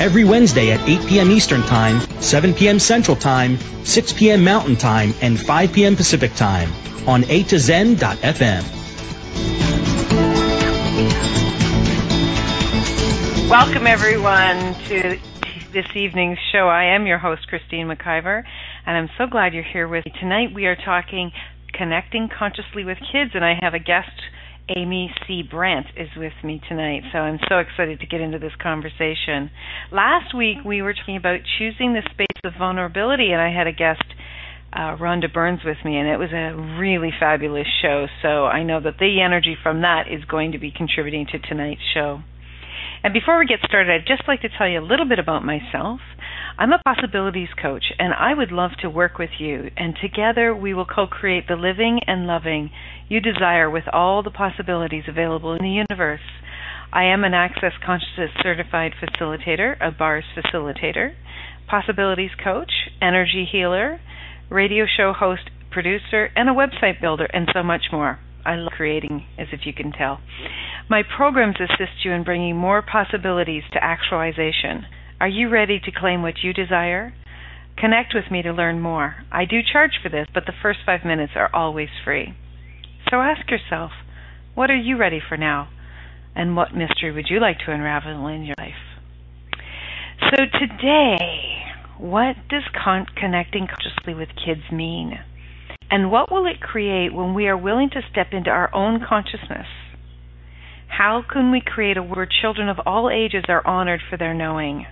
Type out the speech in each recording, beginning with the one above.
Every Wednesday at 8 p.m. Eastern Time, 7 p.m. Central Time, 6 p.m. Mountain Time, and 5 p.m. Pacific Time on A to Zen.fm. Welcome everyone to this evening's show. I am your host, Christine McIver, and I'm so glad you're here with me. Tonight we are talking connecting consciously with kids, and I have a guest, Amy C. Brandt, is with me tonight. So I'm so excited to get into this conversation. Last week we were talking about choosing the space of vulnerability, and I had a guest, uh, Rhonda Burns, with me, and it was a really fabulous show. So I know that the energy from that is going to be contributing to tonight's show. And before we get started, I'd just like to tell you a little bit about myself. I'm a possibilities coach, and I would love to work with you, and together we will co create the living and loving you desire with all the possibilities available in the universe. I am an Access Consciousness certified facilitator, a BARS facilitator, possibilities coach, energy healer, radio show host, producer, and a website builder, and so much more. I love creating, as if you can tell. My programs assist you in bringing more possibilities to actualization. Are you ready to claim what you desire? Connect with me to learn more. I do charge for this, but the first five minutes are always free. So ask yourself, what are you ready for now? And what mystery would you like to unravel in your life? So today, what does con- connecting consciously with kids mean? And what will it create when we are willing to step into our own consciousness? How can we create a world where children of all ages are honored for their knowing?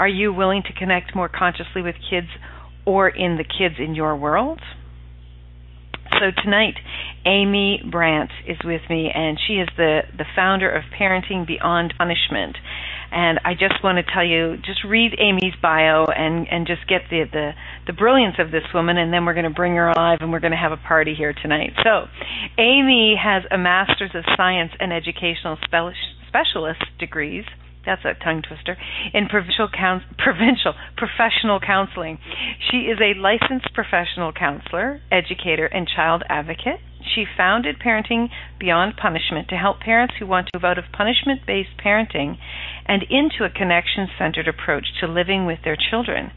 Are you willing to connect more consciously with kids or in the kids in your world? So tonight, Amy Brandt is with me, and she is the, the founder of Parenting Beyond Punishment. And I just want to tell you, just read Amy's bio and, and just get the, the, the brilliance of this woman, and then we're going to bring her alive and we're going to have a party here tonight. So, Amy has a Master's of Science and Educational Specialist degrees that's a tongue twister in provincial coun- provincial professional counseling. She is a licensed professional counselor, educator, and child advocate. She founded Parenting Beyond Punishment to help parents who want to move out of punishment based parenting and into a connection centered approach to living with their children.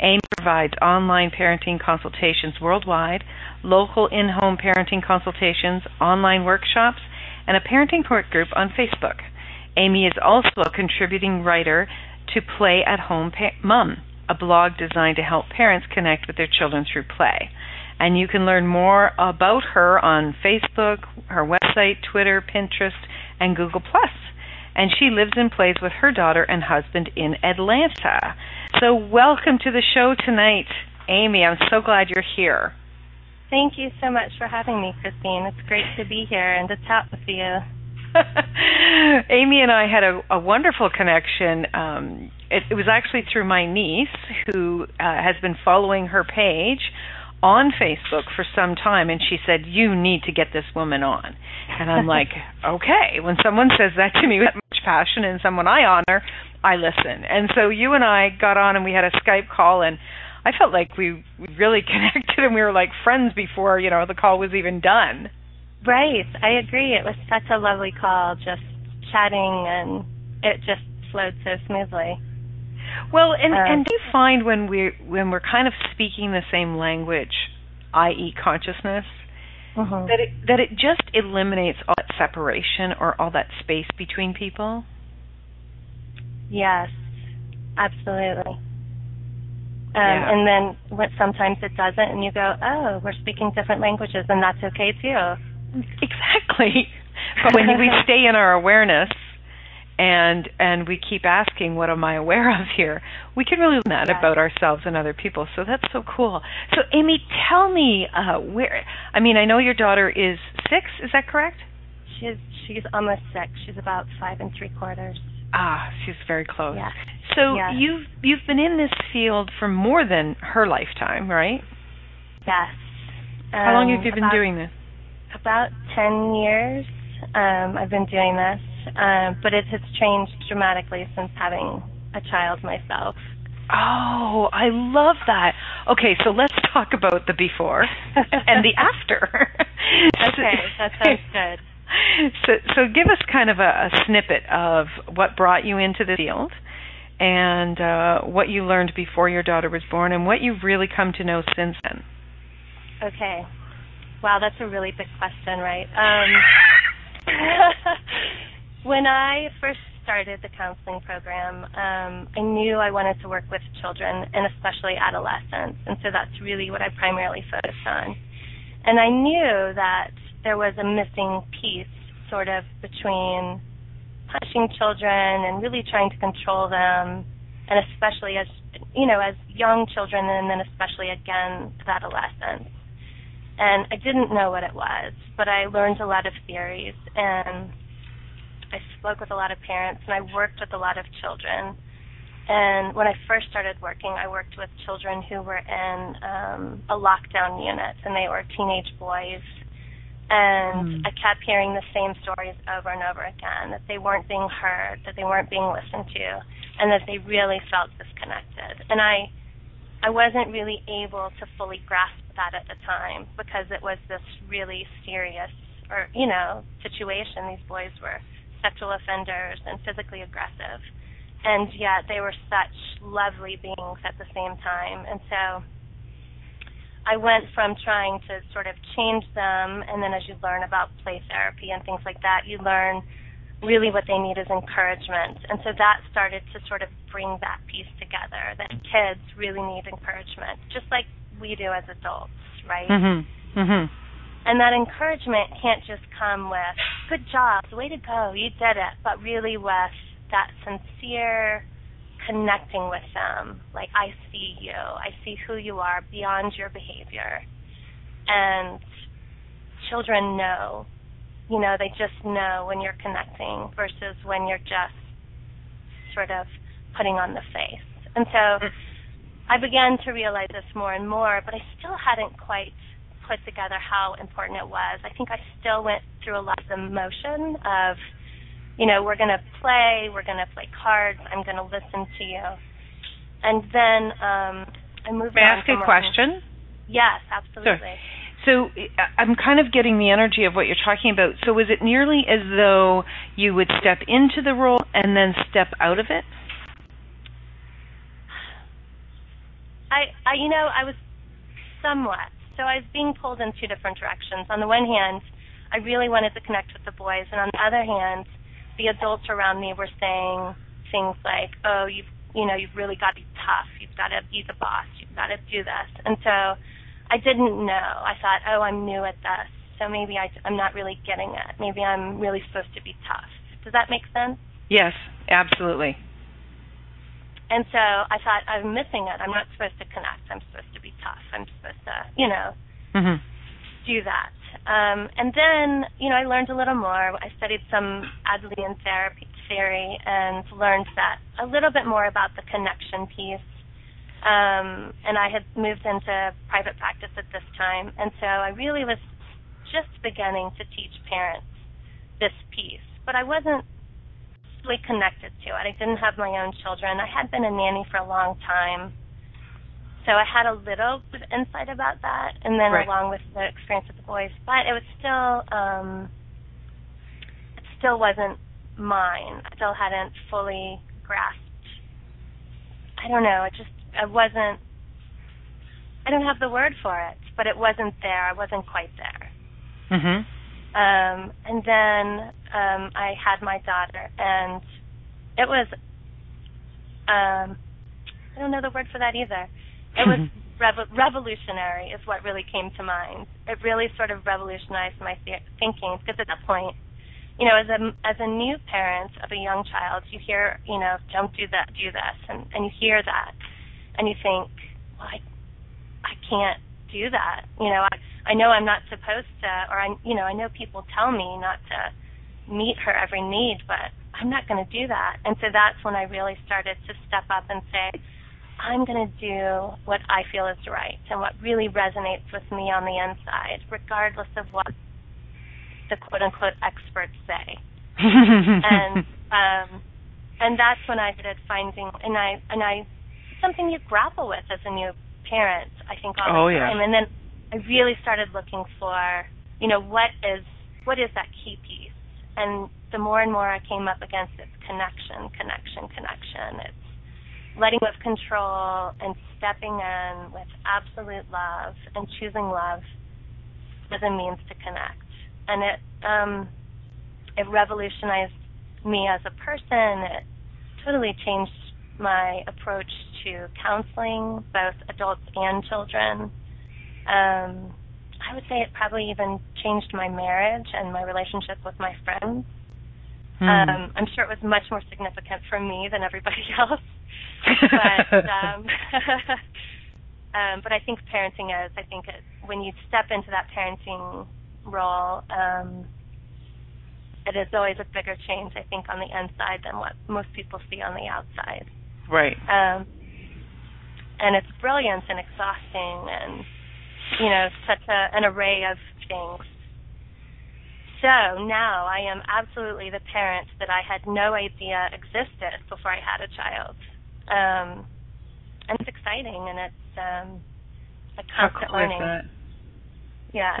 Amy provides online parenting consultations worldwide, local in home parenting consultations, online workshops, and a parenting support group on Facebook. Amy is also a contributing writer to Play at Home pa- Mom, a blog designed to help parents connect with their children through play. And you can learn more about her on Facebook, her website, Twitter, Pinterest, and Google Plus. And she lives and plays with her daughter and husband in Atlanta. So welcome to the show tonight, Amy. I'm so glad you're here. Thank you so much for having me, Christine. It's great to be here and to chat with you. Amy and I had a, a wonderful connection. Um, it, it was actually through my niece, who uh, has been following her page on Facebook for some time, and she said, "You need to get this woman on." And I'm like, "Okay." When someone says that to me with much passion and someone I honor, I listen. And so you and I got on, and we had a Skype call, and I felt like we, we really connected, and we were like friends before you know the call was even done. Right, I agree. It was such a lovely call, just chatting, and it just flowed so smoothly. Well, and um, and do you find when we're when we're kind of speaking the same language, i.e., consciousness, uh-huh. that it that it just eliminates all that separation or all that space between people? Yes, absolutely. Um, yeah. And then what, sometimes it doesn't, and you go, "Oh, we're speaking different languages, and that's okay too." Exactly. But when we stay in our awareness, and and we keep asking what am i aware of here we can really learn that yes. about ourselves and other people so that's so cool so amy tell me uh where i mean i know your daughter is six is that correct she's she's almost six she's about five and three quarters ah she's very close yeah. So Yes. you've you've been in this field for more than her lifetime, right? Yes. How long Um, have you been about- doing this? About 10 years um, I've been doing this, um, but it has changed dramatically since having a child myself. Oh, I love that. Okay, so let's talk about the before and the after. Okay, that sounds good. So, so give us kind of a, a snippet of what brought you into the field, and uh, what you learned before your daughter was born, and what you've really come to know since then. Okay. Wow, that's a really big question, right? Um, when I first started the counseling program, um, I knew I wanted to work with children and especially adolescents, and so that's really what I primarily focused on. And I knew that there was a missing piece, sort of, between punishing children and really trying to control them, and especially as you know, as young children, and then especially again adolescents and I didn't know what it was, but I learned a lot of theories and I spoke with a lot of parents and I worked with a lot of children. And when I first started working, I worked with children who were in um, a lockdown unit and they were teenage boys. And Mm. I kept hearing the same stories over and over again that they weren't being heard, that they weren't being listened to, and that they really felt disconnected. And I I wasn't really able to fully grasp that at the time because it was this really serious or you know situation. These boys were sexual offenders and physically aggressive. And yet they were such lovely beings at the same time. And so I went from trying to sort of change them and then as you learn about play therapy and things like that you learn really what they need is encouragement. And so that started to sort of bring that piece together that kids really need encouragement, just like we do as adults, right? Mm-hmm. Mm-hmm. And that encouragement can't just come with, good job, way to go, you did it, but really with that sincere connecting with them. Like, I see you, I see who you are beyond your behavior. And children know you know, they just know when you're connecting versus when you're just sort of putting on the face. And so I began to realize this more and more, but I still hadn't quite put together how important it was. I think I still went through a lot of the motion of, you know, we're going to play, we're going to play cards, I'm going to listen to you. And then um, I moved May I ask a question? Yes, absolutely. So uh, I'm kind of getting the energy of what you're talking about. So was it nearly as though you would step into the role and then step out of it? I, I, you know, I was somewhat. So I was being pulled in two different directions. On the one hand, I really wanted to connect with the boys, and on the other hand, the adults around me were saying things like, "Oh, you've, you know, you've really got to be tough. You've got to be the boss. You've got to do this." And so I didn't know. I thought, "Oh, I'm new at this, so maybe I, I'm not really getting it. Maybe I'm really supposed to be tough." Does that make sense? Yes, absolutely. And so I thought I'm missing it. I'm not supposed to connect. I'm supposed to be tough. I'm supposed to, you know, Mhm. do that. Um, and then, you know, I learned a little more. I studied some Adlerian therapy theory and learned that a little bit more about the connection piece. Um, and I had moved into private practice at this time, and so I really was just beginning to teach parents this piece. But I wasn't really connected to it. I didn't have my own children. I had been a nanny for a long time. So I had a little bit of insight about that, and then Right. along with the experience with the boys, but it was still, um, it still wasn't mine. I still hadn't fully grasped. I don't know. It just, it wasn't. I don't have the word for it, but it wasn't there. I wasn't quite there. Mhm. Um, and then um, I had my daughter, and it was um, I don't know the word for that either. It was revo- revolutionary, is what really came to mind. It really sort of revolutionized my th- thinking because at that point, you know, as a as a new parent of a young child, you hear, you know, don't do that, do this, and and you hear that, and you think, well, I I can't do that. You know, I I know I'm not supposed to, or I, you know, I know people tell me not to meet her every need, but I'm not going to do that. And so that's when I really started to step up and say, I'm going to do what I feel is right and what really resonates with me on the inside, regardless of what the quote unquote experts say. and um, and that's when I started finding and I and I something you grapple with as a new parent, I think all oh, the time. Yeah. And then I really started looking for, you know, what is what is that key piece? And the more and more I came up against it's connection, connection, connection. It's letting go of control and stepping in with absolute love and choosing love as a means to connect. And it um, it revolutionized me as a person. It totally changed my approach to counseling, both adults and children. Um, I would say it probably even changed my marriage and my relationship with my friends. Hmm. Um, I'm sure it was much more significant for me than everybody else but um, um, but I think parenting is. I think it, when you step into that parenting role, um, it is always a bigger change. I think on the inside than what most people see on the outside. Right. Um, and it's brilliant and exhausting, and you know, such a, an array of things. So now I am absolutely the parent that I had no idea existed before I had a child um, and it's exciting and it's um, a constant cool learning. that? Yeah.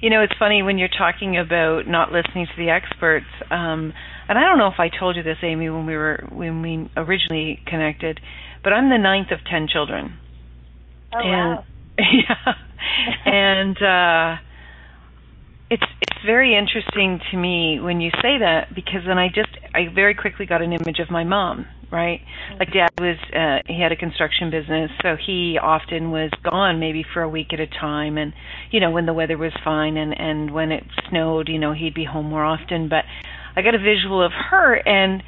You know, it's funny when you're talking about not listening to the experts. Um, and I don't know if I told you this, Amy, when we were when we originally connected, but I'm the ninth of ten children. Oh and, wow. Yeah. and uh it's it's very interesting to me when you say that because then I just I very quickly got an image of my mom right? Like dad was uh he had a construction business, so he often was gone maybe for a week at a time and you know, when the weather was fine and and when it snowed, you know, he'd be home more often, but I got a visual of her and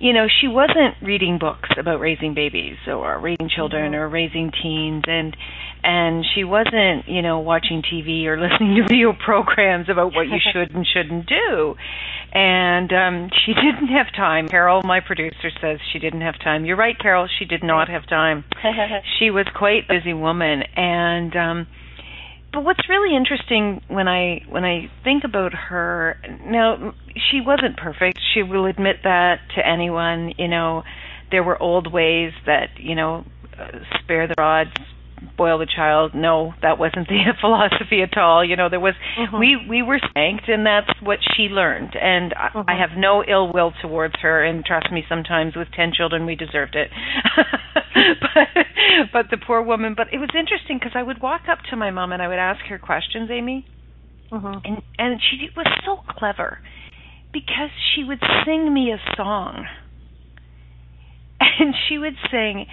you know, she wasn't reading books about raising babies or raising children mm-hmm. or raising teens and and she wasn't, you know, watching TV or listening to video programs about what you should and shouldn't do. And um she didn't have time. Carol, my producer says she didn't have time. You're right, Carol, she did not have time. she was quite a busy woman and um but what's really interesting when I when I think about her now she wasn't perfect. She will admit that to anyone. You know, there were old ways that you know uh, spare the rod, spoil the child. No, that wasn't the philosophy at all. You know, there was mm-hmm. we we were spanked, and that's what she learned. And mm-hmm. I, I have no ill will towards her. And trust me, sometimes with ten children, we deserved it. but but the poor woman. But it was interesting because I would walk up to my mom and I would ask her questions, Amy. Mm-hmm. And and she was so clever because she would sing me a song. And she would sing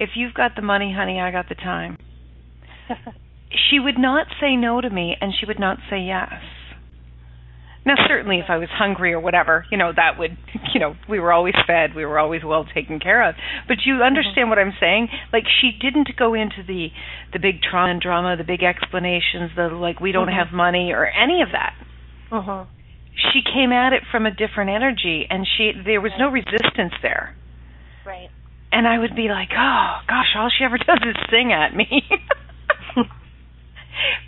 if you've got the money, honey, I got the time. she would not say no to me, and she would not say yes. Now, certainly, if I was hungry or whatever, you know, that would, you know, we were always fed, we were always well taken care of. But you understand mm-hmm. what I'm saying? Like, she didn't go into the the big trauma and drama, the big explanations, the like, we don't mm-hmm. have money or any of that. Mm-hmm. She came at it from a different energy, and she there was no resistance there. Right and I would be like, oh gosh, all she ever does is sing at me.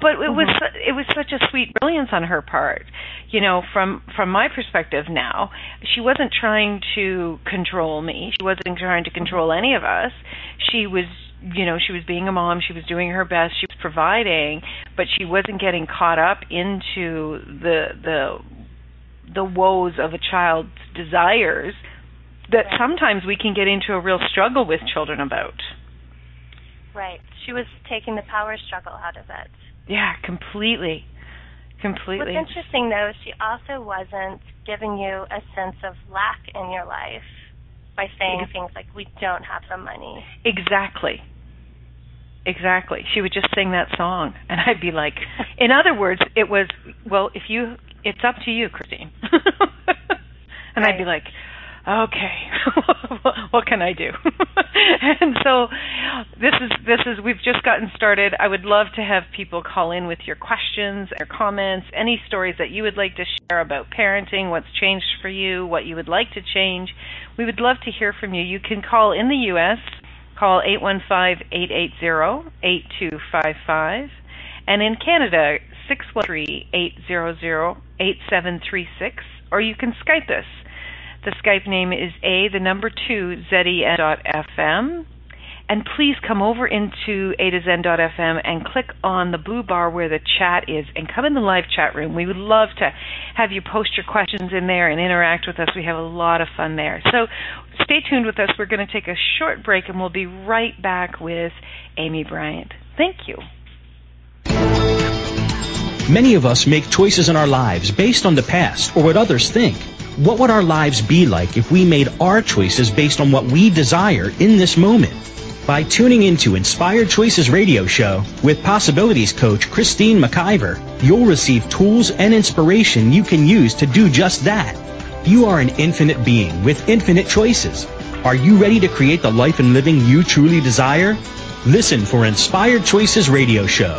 but it was mm-hmm. it was such a sweet brilliance on her part you know from from my perspective now she wasn't trying to control me she wasn't trying to control mm-hmm. any of us she was you know she was being a mom she was doing her best she was providing but she wasn't getting caught up into the the the woes of a child's desires that sometimes we can get into a real struggle with children about. Right. She was taking the power struggle out of it. Yeah, completely. Completely. What's interesting though is she also wasn't giving you a sense of lack in your life by saying things like we don't have the money. Exactly. Exactly. She would just sing that song and I'd be like in other words, it was well, if you it's up to you, Christine. and right. I'd be like, okay, what can I do? and so this is this is we've just gotten started. I would love to have people call in with your questions, your comments, any stories that you would like to share about parenting, what's changed for you, what you would like to change. We would love to hear from you. You can call in the US, call 815-880-8255, and in Canada 613-800-8736 or you can Skype us the Skype name is A, the number two, ZEN.FM. And please come over into A to Zen.fm and click on the blue bar where the chat is and come in the live chat room. We would love to have you post your questions in there and interact with us. We have a lot of fun there. So stay tuned with us. We're going to take a short break and we'll be right back with Amy Brandt. Thank you. Many of us make choices in our lives based on the past or what others think. What would our lives be like if we made our choices based on what we desire in this moment? By tuning into Inspired Choices radio show with possibilities coach Christine McIver, you'll receive tools and inspiration you can use to do just that. You are an infinite being with infinite choices. Are you ready to create the life and living you truly desire? Listen for Inspired Choices radio show.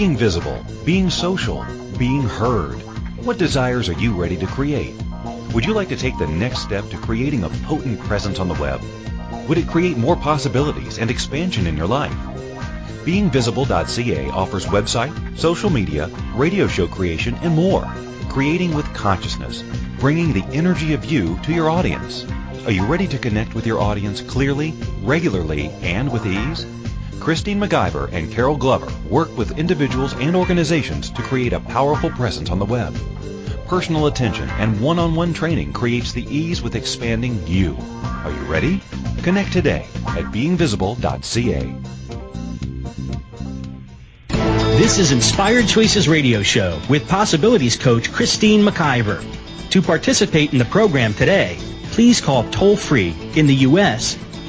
Being visible, being social, being heard. What desires are you ready to create? Would you like to take the next step to creating a potent presence on the web? Would it create more possibilities and expansion in your life? BeingVisible.ca offers website, social media, radio show creation, and more. Creating with consciousness, bringing the energy of you to your audience. Are you ready to connect with your audience clearly, regularly, and with ease? Christine McIver and Carol Glover work with individuals and organizations to create a powerful presence on the web. Personal attention and one-on-one training creates the ease with expanding you. Are you ready? Connect today at beingvisible.ca. This is Inspired Choices Radio Show with Possibilities Coach Christine McIver. To participate in the program today, please call toll free in the U.S.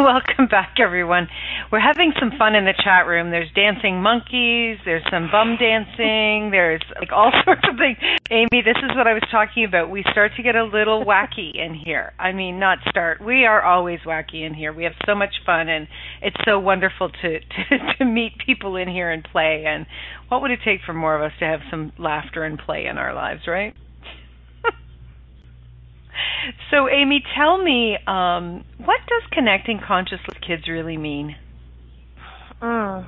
Welcome back, everyone. We're having some fun in the chat room. There's dancing monkeys. There's some bum dancing. There's like all sorts of things. Amy, this is what I was talking about. We start to get a little wacky in here. I mean, not start. We are always wacky in here. We have so much fun, and it's so wonderful to to, to meet people in here and play. And what would it take for more of us to have some laughter and play in our lives, right? So, Amy, tell me, um, what does connecting consciously with kids really mean? Mm.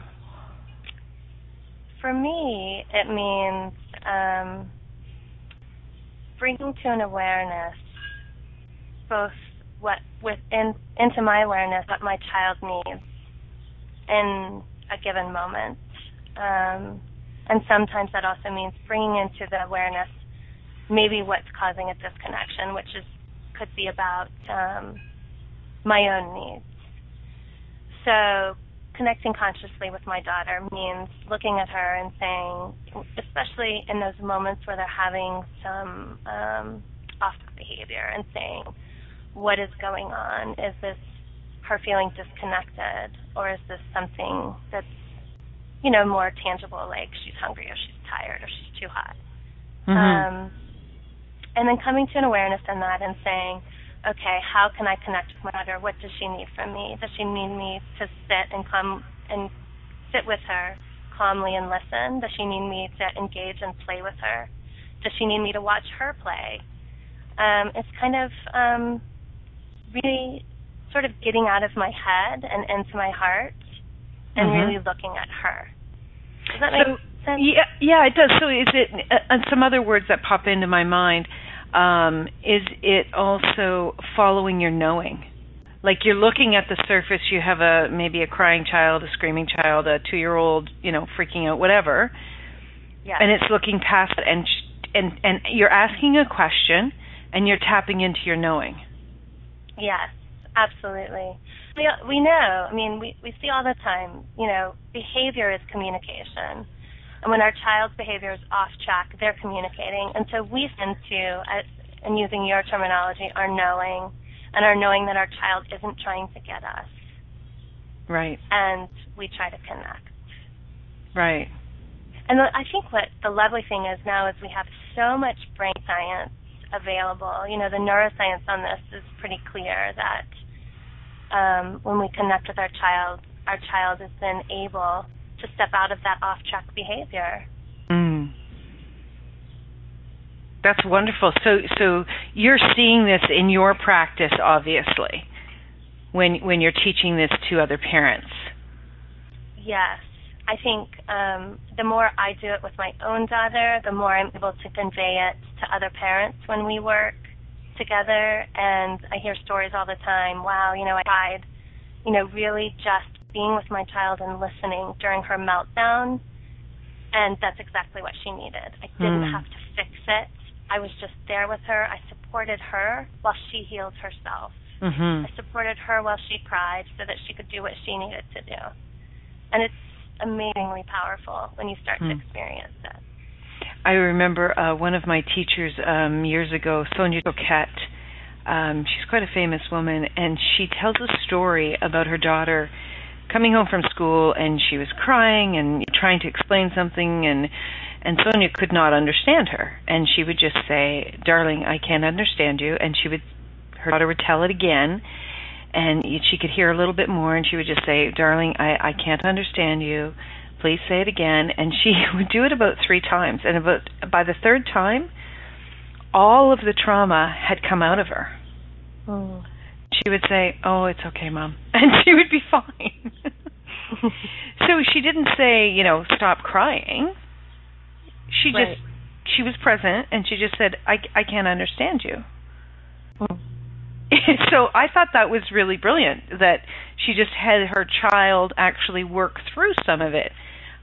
For me, it means um, bringing to an awareness both what within into my awareness what my child needs in a given moment, um, and sometimes that also means bringing into the awareness maybe what's causing a disconnection, which is could be about um, my own needs. So connecting consciously with my daughter means looking at her and saying, especially in those moments where they're having some um, off behavior, and saying, what is going on? Is this her feeling disconnected, or is this something that's, you know, more tangible, like she's hungry or she's tired or she's too hot? Mm-hmm. Um, and then coming to an awareness in that and saying, okay, how can I connect with my daughter? What does she need from me? Does she need me to sit and come and sit with her calmly and listen? Does she need me to engage and play with her? Does she need me to watch her play? Um, it's kind of um, really sort of getting out of my head and into my heart and Mhm. really looking at her. Does that So, make sense? Yeah, yeah, it does. So, is it uh, and some other words that pop into my mind? Um, is it also following your knowing? Like you're looking at the surface, you have a maybe a crying child, a screaming child, a two-year-old, you know, freaking out, whatever, Yes. and it's looking past it, and sh- and and you're asking a question, and you're tapping into your knowing. Yes, absolutely. We we know. I mean, we we see all the time. You know, behavior is communication, and when our child's behavior is off track, they're communicating, and so we tend to, and using your terminology, are knowing, and are knowing that our child isn't trying to get us, Right. and we try to connect. Right. And the, I think what the lovely thing is now is we have so much brain science available. You know, the neuroscience on this is pretty clear that um, when we connect with our child, our child is then able to step out of that off-track behavior. Mm. That's wonderful. So so you're seeing this in your practice obviously when when you're teaching this to other parents. Yes. I think um, the more I do it with my own daughter, the more I'm able to convey it to other parents when we work together. And I hear stories all the time. Wow, you know, I tried, you know, really just being with my child and listening during her meltdown, and that's exactly what she needed. I didn't Hmm. have to fix it. I was just there with her. I supported her while she healed herself. Mhm. I supported her while she cried so that she could do what she needed to do. And it's amazingly powerful when you start Hmm. to experience it. I remember uh, one of my teachers um, years ago, Sonia Choquette. Um, she's quite a famous woman, and she tells a story about her daughter coming home from school, and she was crying and trying to explain something, and and Sonia could not understand her, and she would just say, "Darling, I can't understand you," and she would, her daughter would tell it again, and she could hear a little bit more, and she would just say, "Darling, I I can't understand you." please say it again. And she would do it about three times. And about by the third time all of the trauma had come out of her. Mm. She would say oh it's okay mom and she would be fine so she didn't say you know stop crying she Right. just she was present and she just said i i can't understand you Mm. so I thought that was really brilliant that she just had her child actually work through some of it.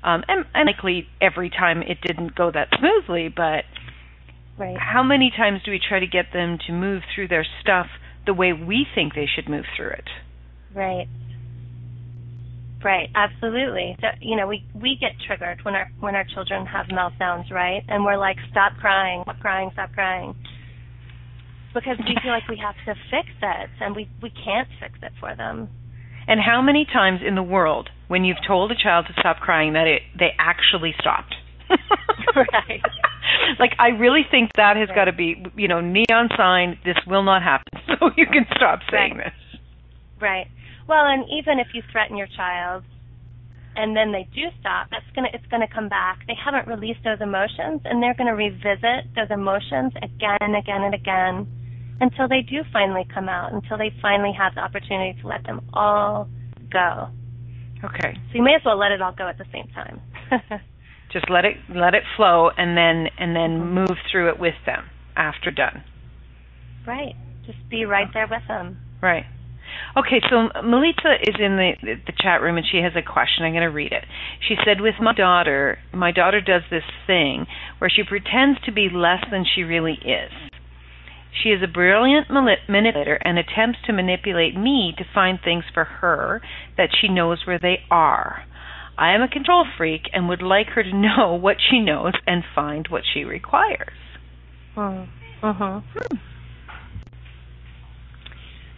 Um, and, and likely every time it didn't go that smoothly, but Right. how many times do we try to get them to move through their stuff the way we think they should move through it? Right. Right, absolutely. So, you know, we we get triggered when our when our children have meltdowns, right? And we're like, stop crying, stop crying, stop crying. Because we feel like we have to fix it and we we can't fix it for them. And how many times in the world, when you've told a child to stop crying, that it they actually stopped? Right. Like I really think that has got to be, you know, neon sign. This will not happen, so you can stop saying Right. this. Right. Well, and even if you threaten your child and then they do stop, that's going to it's going to come back. They haven't released those emotions and they're going to revisit those emotions again and again and again until they do finally come out, until they finally have the opportunity to let them all go. Okay, So you may as well let it all go at the same time. just let it let it flow, and then and then Mhm. move through it with them after done. right. Just be right there with them. Right. Okay, so Melissa is in the the chat room and she has a question. I'm going to read it. She said, "With my daughter, my daughter does this thing where she pretends to be less than she really is. She is a brilliant manipulator and attempts to manipulate me to find things for her that she knows where they are. I am a control freak and would like her to know what she knows and find what she requires. Hmm. Mhm. Hmm.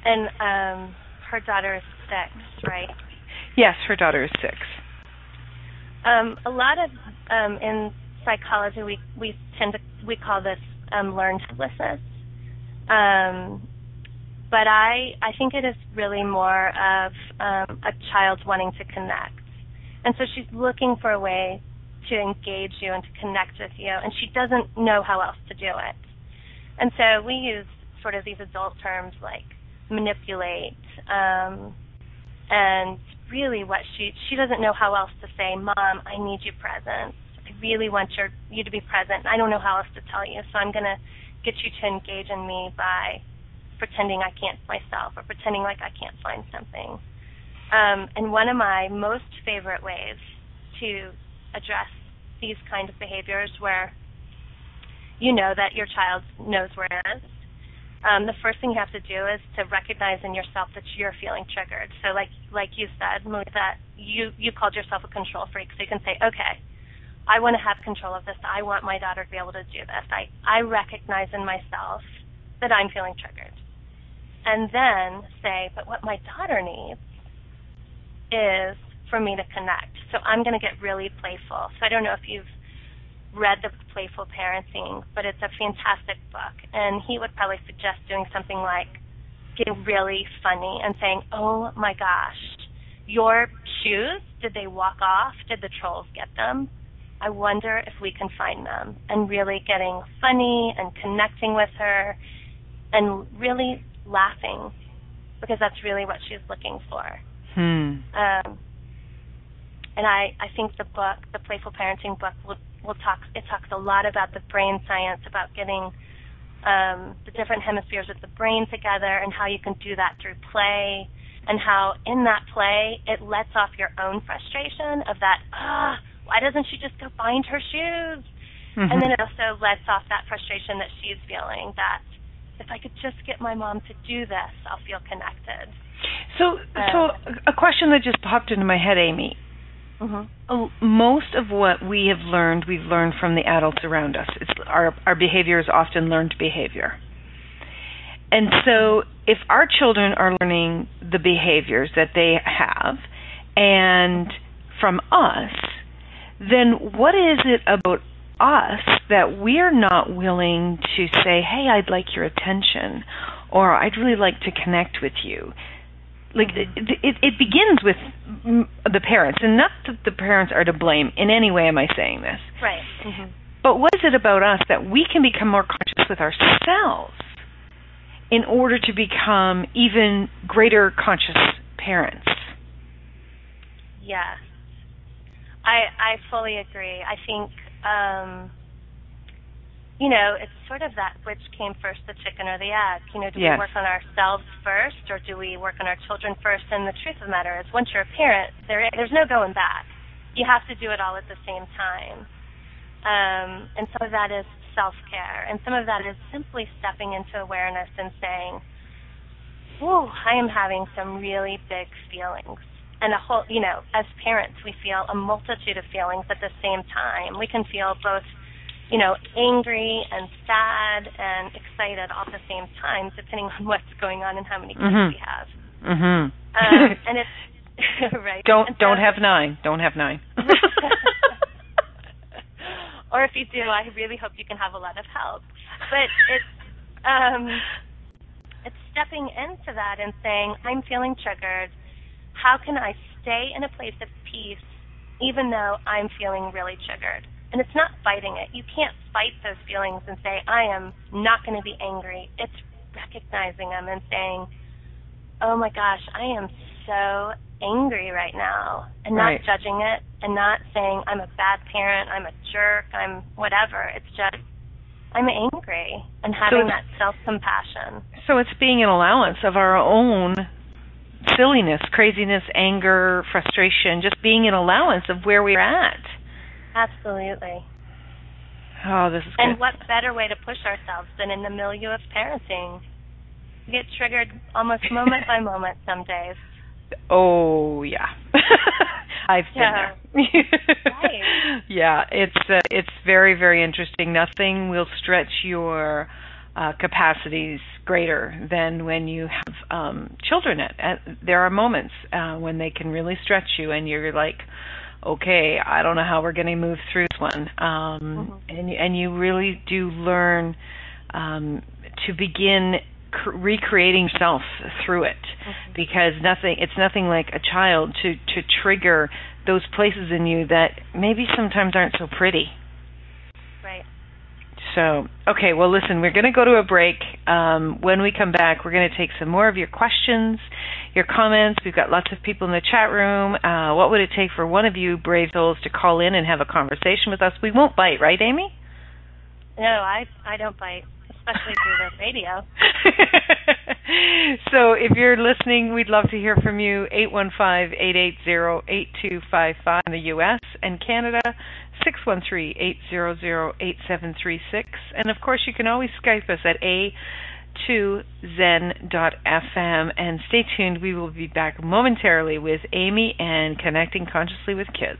And um, her daughter is six, right? Yes, her daughter is six. Um, a lot of um, in psychology, we we tend to we call this um, learned helplessness. Um, but I I think it is really more of um, a child wanting to connect, and so she's looking for a way to engage you and to connect with you, and she doesn't know how else to do it. And so we use sort of these adult terms like manipulate, um, and really what she she doesn't know how else to say, Mom, I need you present. I really want your you to be present. I don't know how else to tell you, so I'm gonna get you to engage in me by pretending I can't myself or pretending like I can't find something. Um, and one of my most favorite ways to address these kind of behaviors where you know that your child knows where it is um, the first thing you have to do is to recognize in yourself that you're feeling triggered. So, like like you said, that you you called yourself a control freak, so you can say, okay, I want to have control of this. I want my daughter to be able to do this. I I recognize in myself that I'm feeling triggered, and then say, but what my daughter needs is for me to connect. So I'm going to get really playful. So I don't know if you've read the Playful Parenting, but it's a fantastic book. And he would probably suggest doing something like getting really funny and saying, "Oh my gosh, your shoes, did they walk off? Did the trolls get them? I wonder if we can find them." And really getting funny and connecting with her and really laughing because that's really what she's looking for. Hmm. Um, and I, I think the book, the Playful Parenting book, will we'll talk. It talks a lot about the brain science, about getting um, the different hemispheres of the brain together, and how you can do that through play, and how in that play it lets off your own frustration of that. Ah, why doesn't she just go find her shoes? Mm-hmm. And then it also lets off that frustration that she's feeling that if I could just get my mom to do this, I'll feel connected. So, um, so a question that just popped into my head, Amy. Mm-hmm. Most of what we have learned, we've learned from the adults around us. It's, our our behavior is often learned behavior. And so, if our children are learning the behaviors that they have, and from us, then what is it about us that we're not willing to say, "Hey, I'd like your attention," or "I'd really like to connect with you"? Like it, it, it begins with the parents, and not that the parents are to blame in any way. Am I saying this? Right. Mm-hmm. But what is it about us that we can become more conscious with ourselves in order to become even greater conscious parents? Yes, I I fully agree. I think um, you know, it's sort of that which came first, the chicken or the egg. You know, do yes. we work on ourselves first, or do we work on our children first? And the truth of the matter is, once you're a parent, there there's no going back. You have to do it all at the same time. Um, and some of that is self care, and some of that is simply stepping into awareness and saying, "Whoa, I am having some really big feelings." And a whole, you know, as parents, we feel a multitude of feelings at the same time. We can feel both you know, angry and sad and excited all at the same time, depending on what's going on and how many kids mm-hmm. we have. Mm-hmm. Um, and it's right. Don't and don't have nine. Don't have nine. or if you do, I really hope you can have a lot of help. But it's um, it's stepping into that and saying, I'm feeling triggered. How can I stay in a place of peace, even though I'm feeling really triggered? And it's not fighting it. You can't fight those feelings and say, I am not going to be angry. It's recognizing them and saying, oh my gosh, I am so angry right now. And not right. judging it and not saying, I'm a bad parent, I'm a jerk, I'm whatever. It's just, I'm angry and having so that self compassion. So it's being an allowance of our own silliness, craziness, anger, frustration, just being an allowance of where we're at. Absolutely. Oh, this is And good. what better way to push ourselves than in the milieu of parenting? We get triggered almost moment by moment some days. Oh yeah, I've been Yeah. there. Right. Yeah, it's uh, it's very very interesting. Nothing will stretch your uh, capacities greater than when you have um, children. At, at there are moments uh, when they can really stretch you, and you're like, okay, I don't know how we're going to move through this one. Um, Mhm. And and you really do learn um, to begin cr- recreating yourself through it Mhm. because nothing it's nothing like a child to to trigger those places in you that maybe sometimes aren't so pretty. So okay well listen we're going to go to a break. Um, when we come back we're going to take some more of your questions your comments. We've got lots of people in the chat room. Uh, what would it take for one of you brave souls to call in and have a conversation with us? We won't bite right amy? No, I I don't bite, especially through the radio. so if you're listening, we'd love to hear from you. 815-880-8255 in the U.S. and Canada, 613-800-8736. And of course, you can always Skype us at a2zen.fm. And stay tuned. We will be back momentarily with Amy and Connecting Consciously with Kids.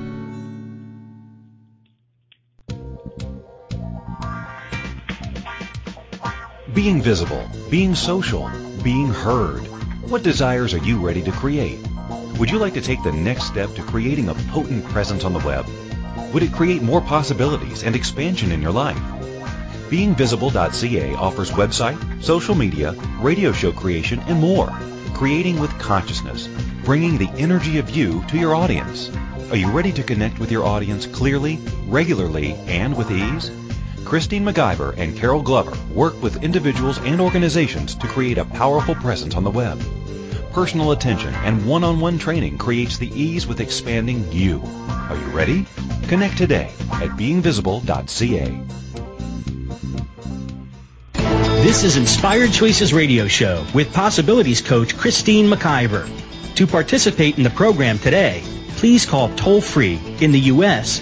Being visible, being social, being heard. What desires are you ready to create? Would you like to take the next step to creating a potent presence on the web? Would it create more possibilities and expansion in your life? BeingVisible.ca offers website, social media, radio show creation, and more. Creating with consciousness, bringing the energy of you to your audience. Are you ready to connect with your audience clearly, regularly, and with ease? Christine McIver and Carol Glover work with individuals and organizations to create a powerful presence on the web. Personal attention and one-on-one training creates the ease with expanding you. Are you ready? Connect today at beingvisible.ca. This is Inspired Choices Radio Show with Possibilities Coach Christine McIver. To participate in the program today, please call toll free in the U.S.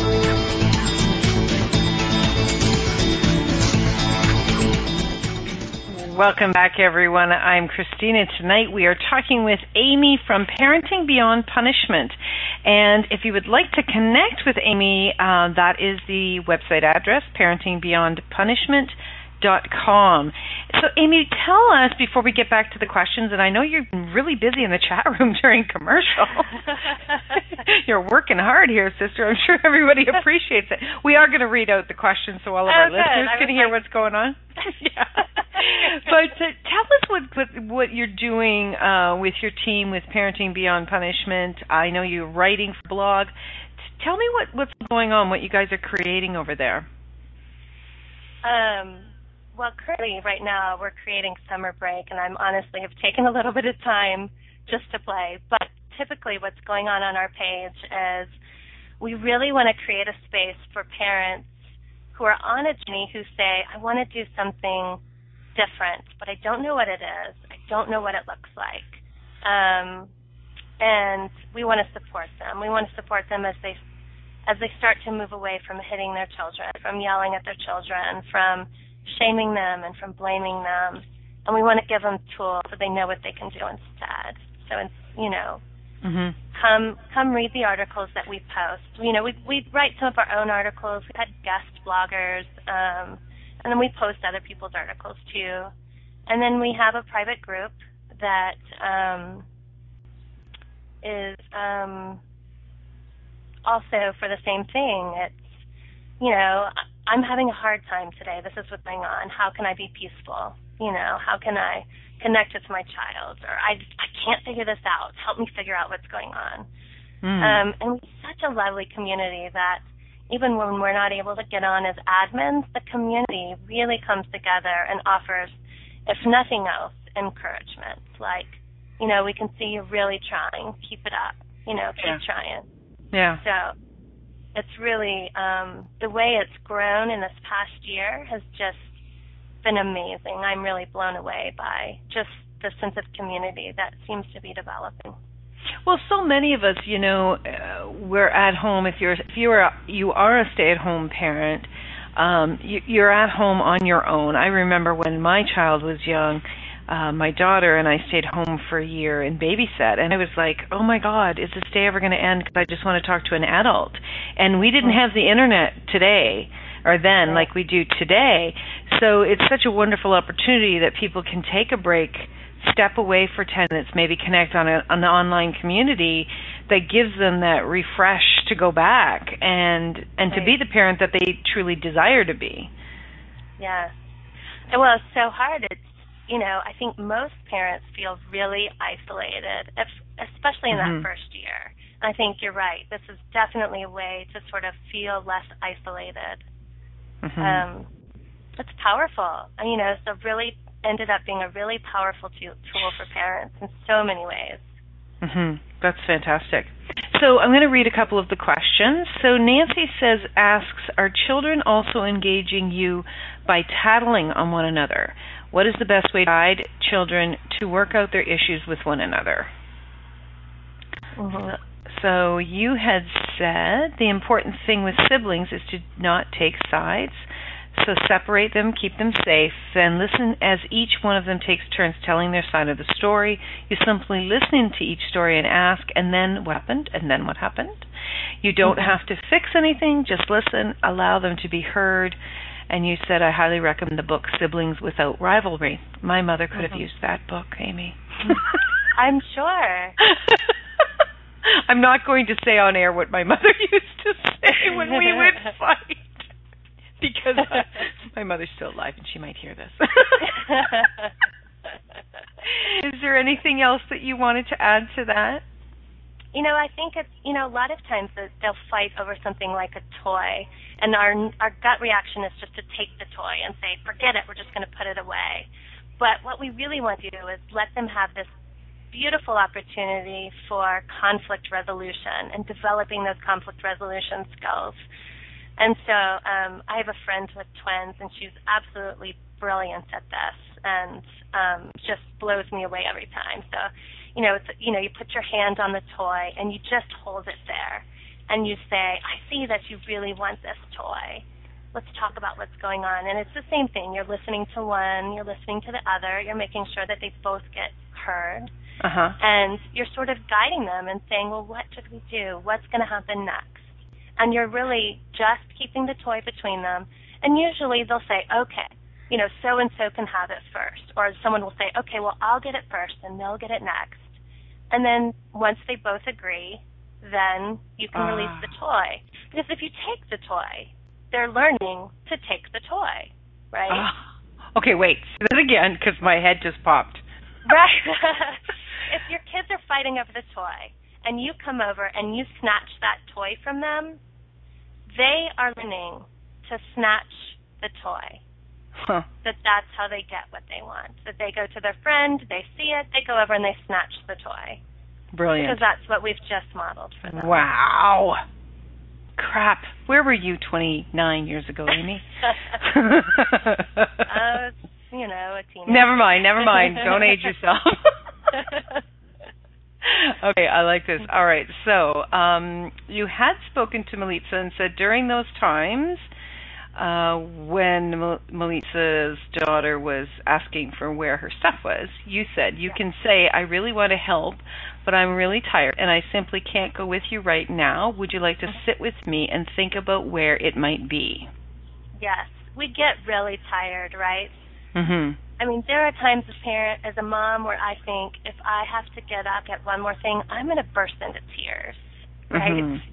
Welcome back, everyone. I'm Christina. Tonight we are talking with Amy from Parenting Beyond Punishment. And if you would like to connect with Amy, uh, that is the website address, parentingbeyondpunishment.com com. So, Amy, tell us before we get back to the questions, and I know you're really busy in the chat room during commercial. you're working hard here, sister. I'm sure everybody appreciates it. We are going to read out the questions so all of oh, our good. listeners can hear like... what's going on. yeah. but uh, tell us what, what what you're doing uh, with your team with Parenting Beyond Punishment. I know you're writing for blog. Tell me what what's going on, what you guys are creating over there. Um, well, currently, right now, we're creating summer break, and I'm honestly have taken a little bit of time just to play. But typically, what's going on on our page is we really want to create a space for parents who are on a journey who say, I want to do something different, but I don't know what it is. I don't know what it looks like. Um, and we want to support them. We want to support them as they as they start to move away from hitting their children, from yelling at their children, from shaming them and from blaming them. And we want to give them tools so they know what they can do instead. So, it's, you know, mm-hmm. come come read the articles that we post. You know, we we write some of our own articles. We've had guest bloggers, um, and then we post other people's articles too. And then we have a private group that um, is um, also for the same thing. It's you know, I'm having a hard time today. This is what's going on. How can I be peaceful? You know, how can I connect with my child? Or I, I can't figure this out. Help me figure out what's going on. Mm. Um, and we're such a lovely community that even when we're not able to get on as admins, the community really comes together and offers, if nothing else, encouragement. Like, you know, we can see you're really trying. Keep it up. You know, keep yeah. trying. Yeah. So it's really um, the way it's grown in this past year has just been amazing. I'm really blown away by just the sense of community that seems to be developing. Well, so many of us, you know, uh, we're at home. If you're if you're you are a stay-at-home parent, um, you, you're at home on your own. I remember when my child was young uh, my daughter and I stayed home for a year and babysat, and I was like, "Oh my God, is this day ever going to end?" Because I just want to talk to an adult, and we didn't have the internet today or then like we do today. So it's such a wonderful opportunity that people can take a break, step away for 10 minutes, maybe connect on a, an online community that gives them that refresh to go back and and right. to be the parent that they truly desire to be. Yeah. Well, it's so hard. It's you know, I think most parents feel really isolated, if, especially in mm-hmm. that first year. And I think you're right. This is definitely a way to sort of feel less isolated. Mm-hmm. Um, it's powerful. And, you know, so really ended up being a really powerful tool for parents in so many ways. Mhm. That's fantastic. So I'm going to read a couple of the questions. So Nancy says asks, are children also engaging you by tattling on one another? What is the best way to guide children to work out their issues with one another? Uh-huh. So you had said the important thing with siblings is to not take sides. So separate them, keep them safe, then listen as each one of them takes turns telling their side of the story. You simply listen to each story and ask, and then what happened, and then what happened. You don't mm-hmm. have to fix anything, just listen, allow them to be heard, and you said I highly recommend the book Siblings Without Rivalry. My mother could mm-hmm. have used that book, Amy. I'm sure. I'm not going to say on air what my mother used to say when we would fight because uh, my mother's still alive and she might hear this. Is there anything else that you wanted to add to that? You know, I think it's you know a lot of times they'll fight over something like a toy, and our our gut reaction is just to take the toy and say, forget it, we're just going to put it away. But what we really want to do is let them have this beautiful opportunity for conflict resolution and developing those conflict resolution skills. And so um, I have a friend with twins, and she's absolutely brilliant at this, and um, just blows me away every time. So you know, it's you know, you put your hand on the toy and you just hold it there and you say, I see that you really want this toy. Let's talk about what's going on. And it's the same thing. You're listening to one, you're listening to the other, you're making sure that they both get heard. Uh-huh. And you're sort of guiding them and saying, well, what should we do? What's going to happen next? And you're really just keeping the toy between them. And usually they'll say, okay, you know, so and so can have it first. Or someone will say, okay, well, I'll get it first and they'll get it next. And then once they both agree, then you can uh. release the toy. Because if you take the toy, they're learning to take the toy, right? Uh. Okay, wait. Say that again because my head just popped. Right. if your kids are fighting over the toy and you come over and you snatch that toy from them, they are learning to snatch the toy. Huh. That that's how they get what they want. That they go to their friend, they see it, they go over and they snatch the toy. Brilliant. Because that's what we've just modeled for them. Wow. Crap. Where were you 29 years ago, Amy? uh, you know, a teenager. Never mind, never mind. Don't age yourself. okay, I like this. All right, so um, you had spoken to Milica and said during those times uh, when Milica's daughter was asking for where her stuff was, you said, You can say, I really want to help, but I'm really tired and I simply can't go with you right now. Would you like to sit with me and think about where it might be? Yes. We get really tired, right? Mhm. I mean, there are times as a parent, as a mom, where I think if I have to get up at one more thing, I'm going to burst into tears, right? Mm-hmm.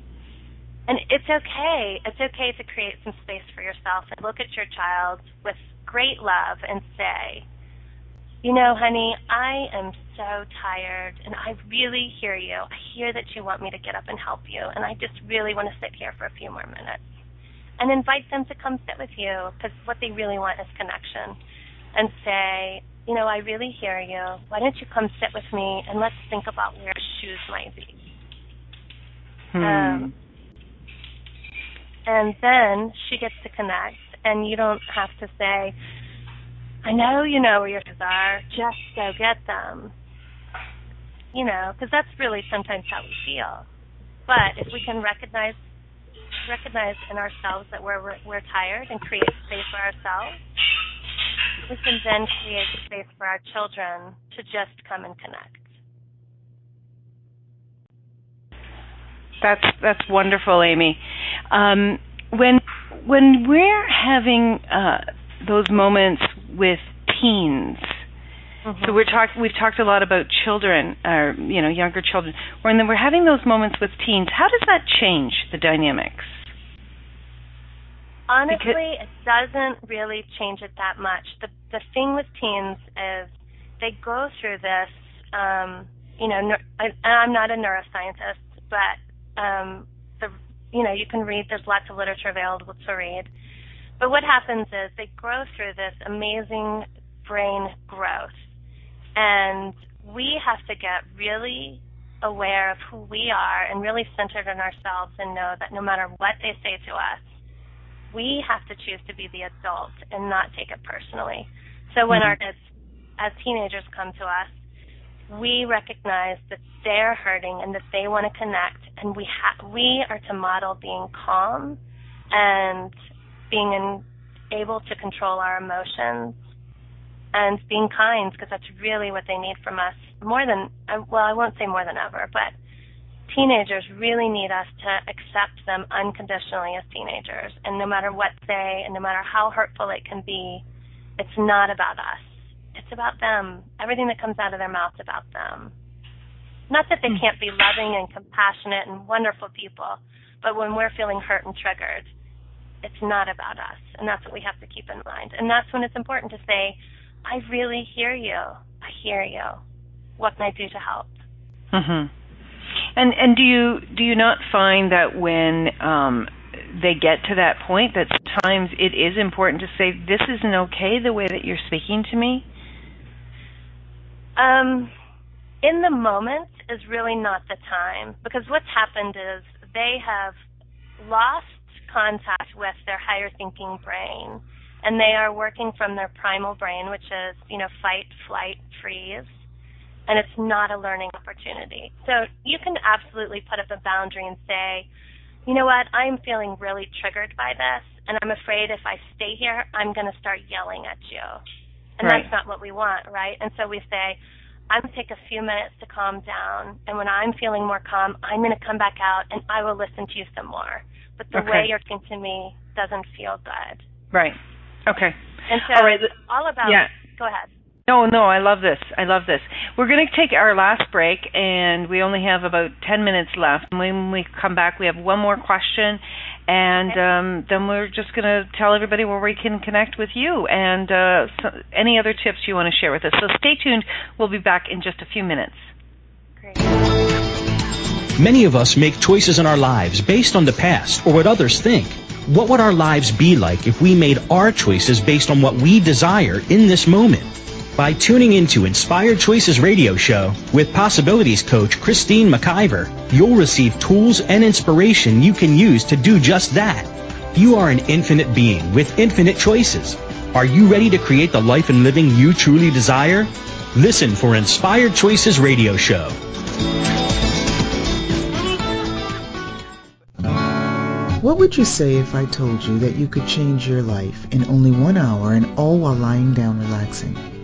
And it's okay. It's okay to create some space for yourself and look at your child with great love and say, you know, honey, I am so tired and I really hear you. I hear that you want me to get up and help you, and I just really want to sit here for a few more minutes. And invite them to come sit with you because what they really want is connection. And say, you know, I really hear you. Why don't you come sit with me and let's think about where shoes might be. Hmm. Um, and then she gets to connect and you don't have to say i know you know where your kids are just go get them. You know because that's really sometimes how we feel. But if we can recognize recognize in ourselves that we're we're tired and create space for ourselves we can then create space for our children to just come and connect. That's that's wonderful, Amy. Um, when when we're having uh, those moments with teens, mm-hmm. so we're talking. We've talked a lot about children, or you know, younger children. When we're having those moments with teens, how does that change the dynamics? Honestly, because, it doesn't really change it that much. The the thing with teens is they go through this. Um, you know, I, I'm not a neuroscientist, but um, you know you can read. There's lots of literature available to read. But what happens is they grow through this amazing brain growth, and we have to get really aware of who we are and really centered in ourselves and know that no matter what they say to us, we have to choose to be the adult and not take it personally. So when mm-hmm. our kids, as teenagers, come to us, we recognize that they're hurting and that they want to connect, and we ha- we are to model being calm and being in, able to control our emotions and being kind because that's really what they need from us more than uh, well I won't say more than ever, but teenagers really need us to accept them unconditionally as teenagers, and no matter what they and no matter how hurtful it can be, it's not about us it's about them. Everything that comes out of their mouth's about them. Not that they hmm. can't be loving and compassionate and wonderful people, but when we're feeling hurt and triggered, it's not about us. And that's what we have to keep in mind. And that's when it's important to say, I really hear you. I hear you. What can I do to help? Mhm. And and do you do you not find that when um they get to that point that sometimes it is important to say this isn't okay the way that you're speaking to me? Um, in the moment is really not the time because what's happened is they have lost contact with their higher thinking brain and they are working from their primal brain, which is, you know, fight, flight, freeze. And it's not a learning opportunity. So you can absolutely put up a boundary and say, you know what, I'm feeling really triggered by this, and I'm afraid if I stay here, I'm going to start yelling at you. And right. that's not what we want, right? And so we say, I'm going to take a few minutes to calm down. And when I'm feeling more calm, I'm going to come back out and I will listen to you some more. But the okay. way you're talking to me doesn't feel good. Right. Okay. And so all right. all about yeah. go ahead. No, no, I love this. I love this. We're going to take our last break, and we only have about 10 minutes left. When we come back, we have one more question, and um, then we're just going to tell everybody where we can connect with you and uh, so, any other tips you want to share with us. So stay tuned. We'll be back in just a few minutes. Great. Many of us make choices in our lives based on the past or what others think. What would our lives be like if we made our choices based on what we desire in this moment? By tuning into Inspired Choices Radio Show with Possibilities Coach Christine McIver, you'll receive tools and inspiration you can use to do just that. You are an infinite being with infinite choices. Are you ready to create the life and living you truly desire? Listen for Inspired Choices Radio Show. What would you say if I told you that you could change your life in only one hour and all while lying down relaxing?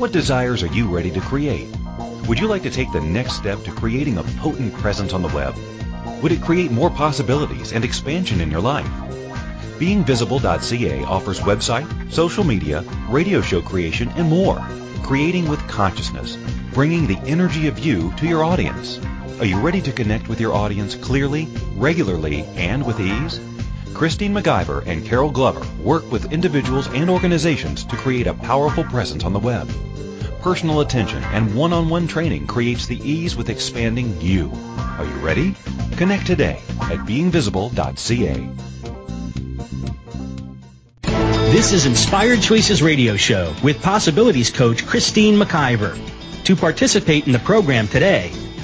What desires are you ready to create? Would you like to take the next step to creating a potent presence on the web? Would it create more possibilities and expansion in your life? BeingVisible.ca offers website, social media, radio show creation, and more. Creating with consciousness, bringing the energy of you to your audience. Are you ready to connect with your audience clearly, regularly, and with ease? Christine McIver and Carol Glover work with individuals and organizations to create a powerful presence on the web. Personal attention and one-on-one training creates the ease with expanding you. Are you ready? Connect today at beingvisible.ca. This is Inspired Choices Radio Show with Possibilities Coach Christine McIver. To participate in the program today,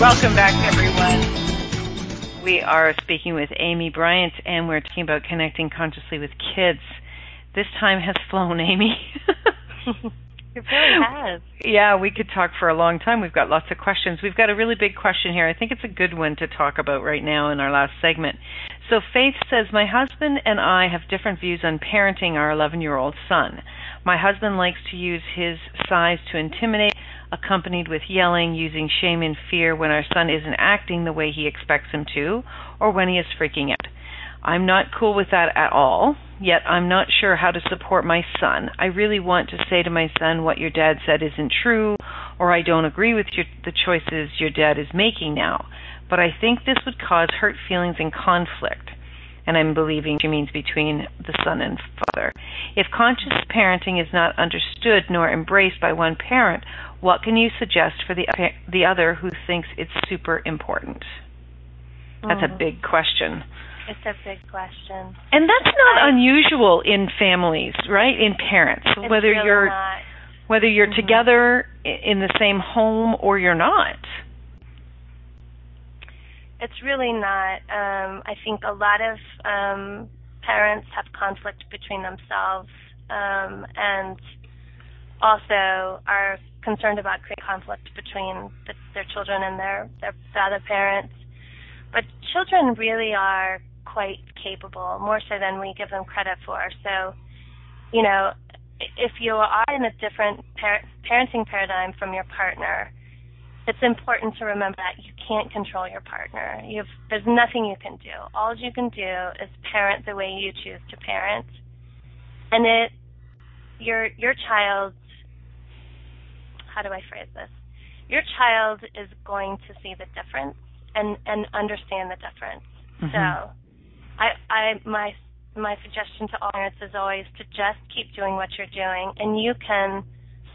Welcome back, everyone. We are speaking with Amy Brandt, and we're talking about connecting consciously with kids. This time has flown, Amy. It really has. Yeah, we could talk for a long time. We've got lots of questions. We've got a really big question here. I think it's a good one to talk about right now in our last segment. So Faith says, My husband and I have different views on parenting our 11 year old son. My husband likes to use his size to intimidate, accompanied with yelling, using shame and fear when our son isn't acting the way he expects him to, or when he is freaking out. I'm not cool with that at all, yet I'm not sure how to support my son. I really want to say to my son what your dad said isn't true, or I don't agree with your, the choices your dad is making now, but I think this would cause hurt feelings and conflict. And I'm believing she means between the son and father. If conscious parenting is not understood nor embraced by one parent, what can you suggest for the the other who thinks it's super important? That's a Mhm. big question. It's a big question. And that's not I- unusual in families, right? In parents, whether really you're not. whether you're Mhm. together in the same home or you're not. It's really not. Um, I think a lot of um, parents have conflict between themselves um, and also are concerned about creating conflict between the, their children and their, their the other parents. But children really are quite capable, more so than we give them credit for. So, you know, if you are in a different par- parenting paradigm from your partner, it's important to remember that you can't control your partner. You've, there's nothing you can do. All you can do is parent the way you choose to parent, and it your your child. How do I phrase this? Your child is going to see the difference and and understand the difference. Mm-hmm. So, I I my my suggestion to all parents is always to just keep doing what you're doing, and you can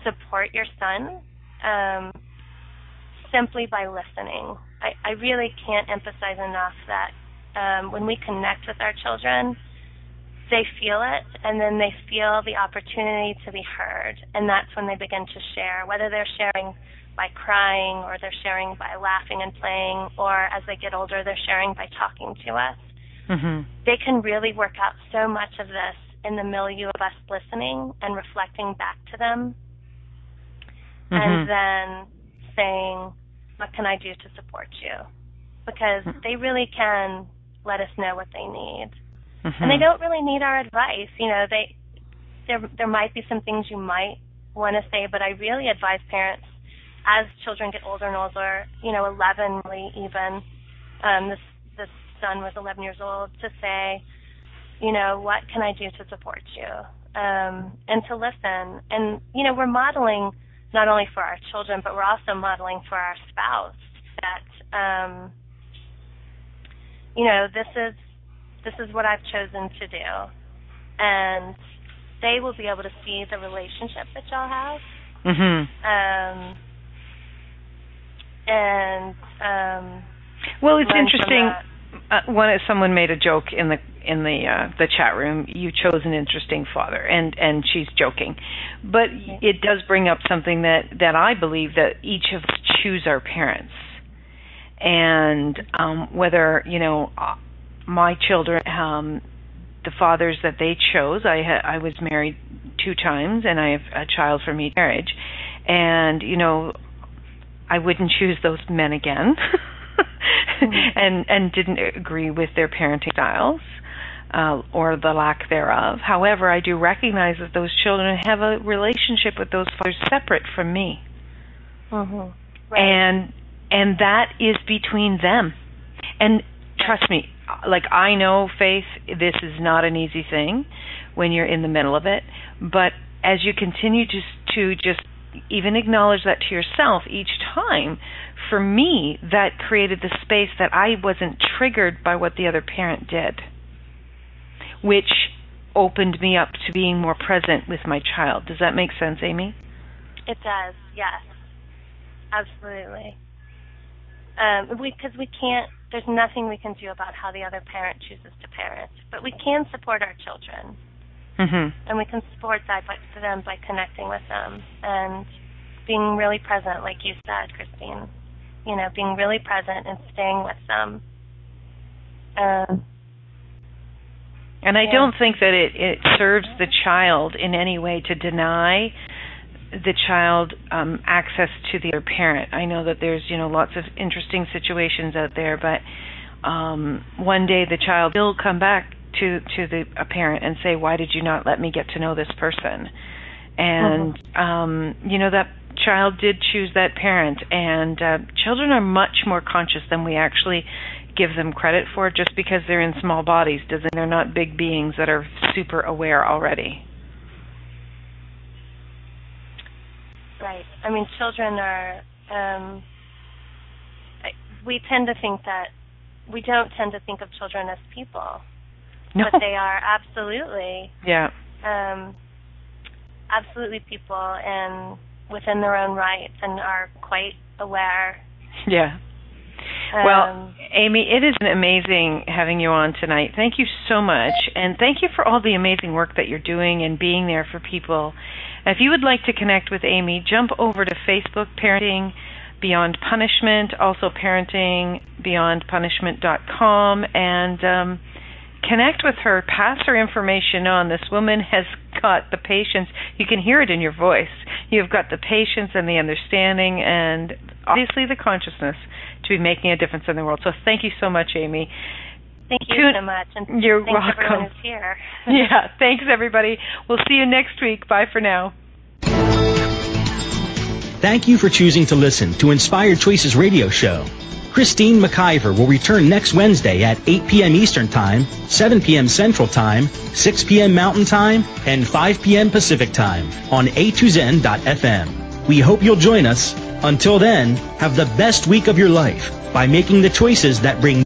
support your son. Um, simply by listening. I, I really can't emphasize enough that um, when we connect with our children, they feel it and then they feel the opportunity to be heard. And that's when they begin to share, whether they're sharing by crying or they're sharing by laughing and playing, or as they get older, they're sharing by talking to us. Mm-hmm. They can really work out so much of this in the milieu of us listening and reflecting back to them. Mm-hmm. And then saying, what can I do to support you? Because mm-hmm. they really can let us know what they need. Mm-hmm. And they don't really need our advice. You know, they there there might be some things you might want to say, but I really advise parents as children get older and older, you know, 11 even, um, this this son was 11 years old, to say, you know, what can I do to support you, um, and to listen. And you know, we're modeling not only for our children, but we're also modeling for our spouse that um, you know this is this is what I've chosen to do, and they will be able to see the relationship that y'all have. Mm-hmm. Um, and um, well, it's interesting. Uh, one someone made a joke in the in the uh, the chat room. You chose an interesting father, and and she's joking, but it does bring up something that that I believe that each of us choose our parents, and um, whether you know my children. Um, the fathers that they chose. I ha- I was married two times, and I have a child from each marriage. And you know, I wouldn't choose those men again. mm-hmm. and and didn't agree with their parenting styles uh, or the lack thereof. However, I do recognize that those children have a relationship with those fathers separate from me, mm-hmm. right. and and that is between them. And trust me, like I know, Faith, this is not an easy thing when you're in the middle of it. But as you continue to to just even acknowledge that to yourself each time, for me, that created the space that I wasn't triggered by what the other parent did, which opened me up to being more present with my child. Does that make sense, Amy? It does, yes. Absolutely. Um, because we, we can't, there's nothing we can do about how the other parent chooses to parent, but we can support our children. Mm-hmm. And we can support that by, them by connecting with them and being really present, like you said, Christine. You know, being really present and staying with them. Um, and I yeah. don't think that it, it serves the child in any way to deny the child um, access to the other parent. I know that there's you know lots of interesting situations out there, but um, one day the child will come back to to the a parent and say, "Why did you not let me get to know this person?" And mm-hmm. um, you know that child did choose that parent, and uh, children are much more conscious than we actually give them credit for. Just because they're in small bodies doesn't they're not big beings that are super aware already. Right. I mean, children are. Um, we tend to think that we don't tend to think of children as people. No. But they are absolutely. Yeah. Um, absolutely people and within their own rights and are quite aware. Yeah. Um, well, Amy, it is amazing having you on tonight. Thank you so much. And thank you for all the amazing work that you're doing and being there for people. If you would like to connect with Amy, jump over to Facebook Parenting Beyond Punishment, also parentingbeyondpunishment.com, and um, connect with her, pass her information on. This woman has got the patience. You can hear it in your voice. You've got the patience and the understanding and obviously the consciousness to be making a difference in the world. So thank you so much, Amy. Thank you Tune- so much. And You're thanks everyone welcome. who's here. yeah, thanks everybody. We'll see you next week. Bye for now. Thank you for choosing to listen to Inspired Choices Radio Show. Christine McIver will return next Wednesday at 8 p.m. Eastern Time, 7 p.m. Central Time, 6 p.m. Mountain Time, and 5 p.m. Pacific Time on a2zen.fm. We hope you'll join us. Until then, have the best week of your life by making the choices that bring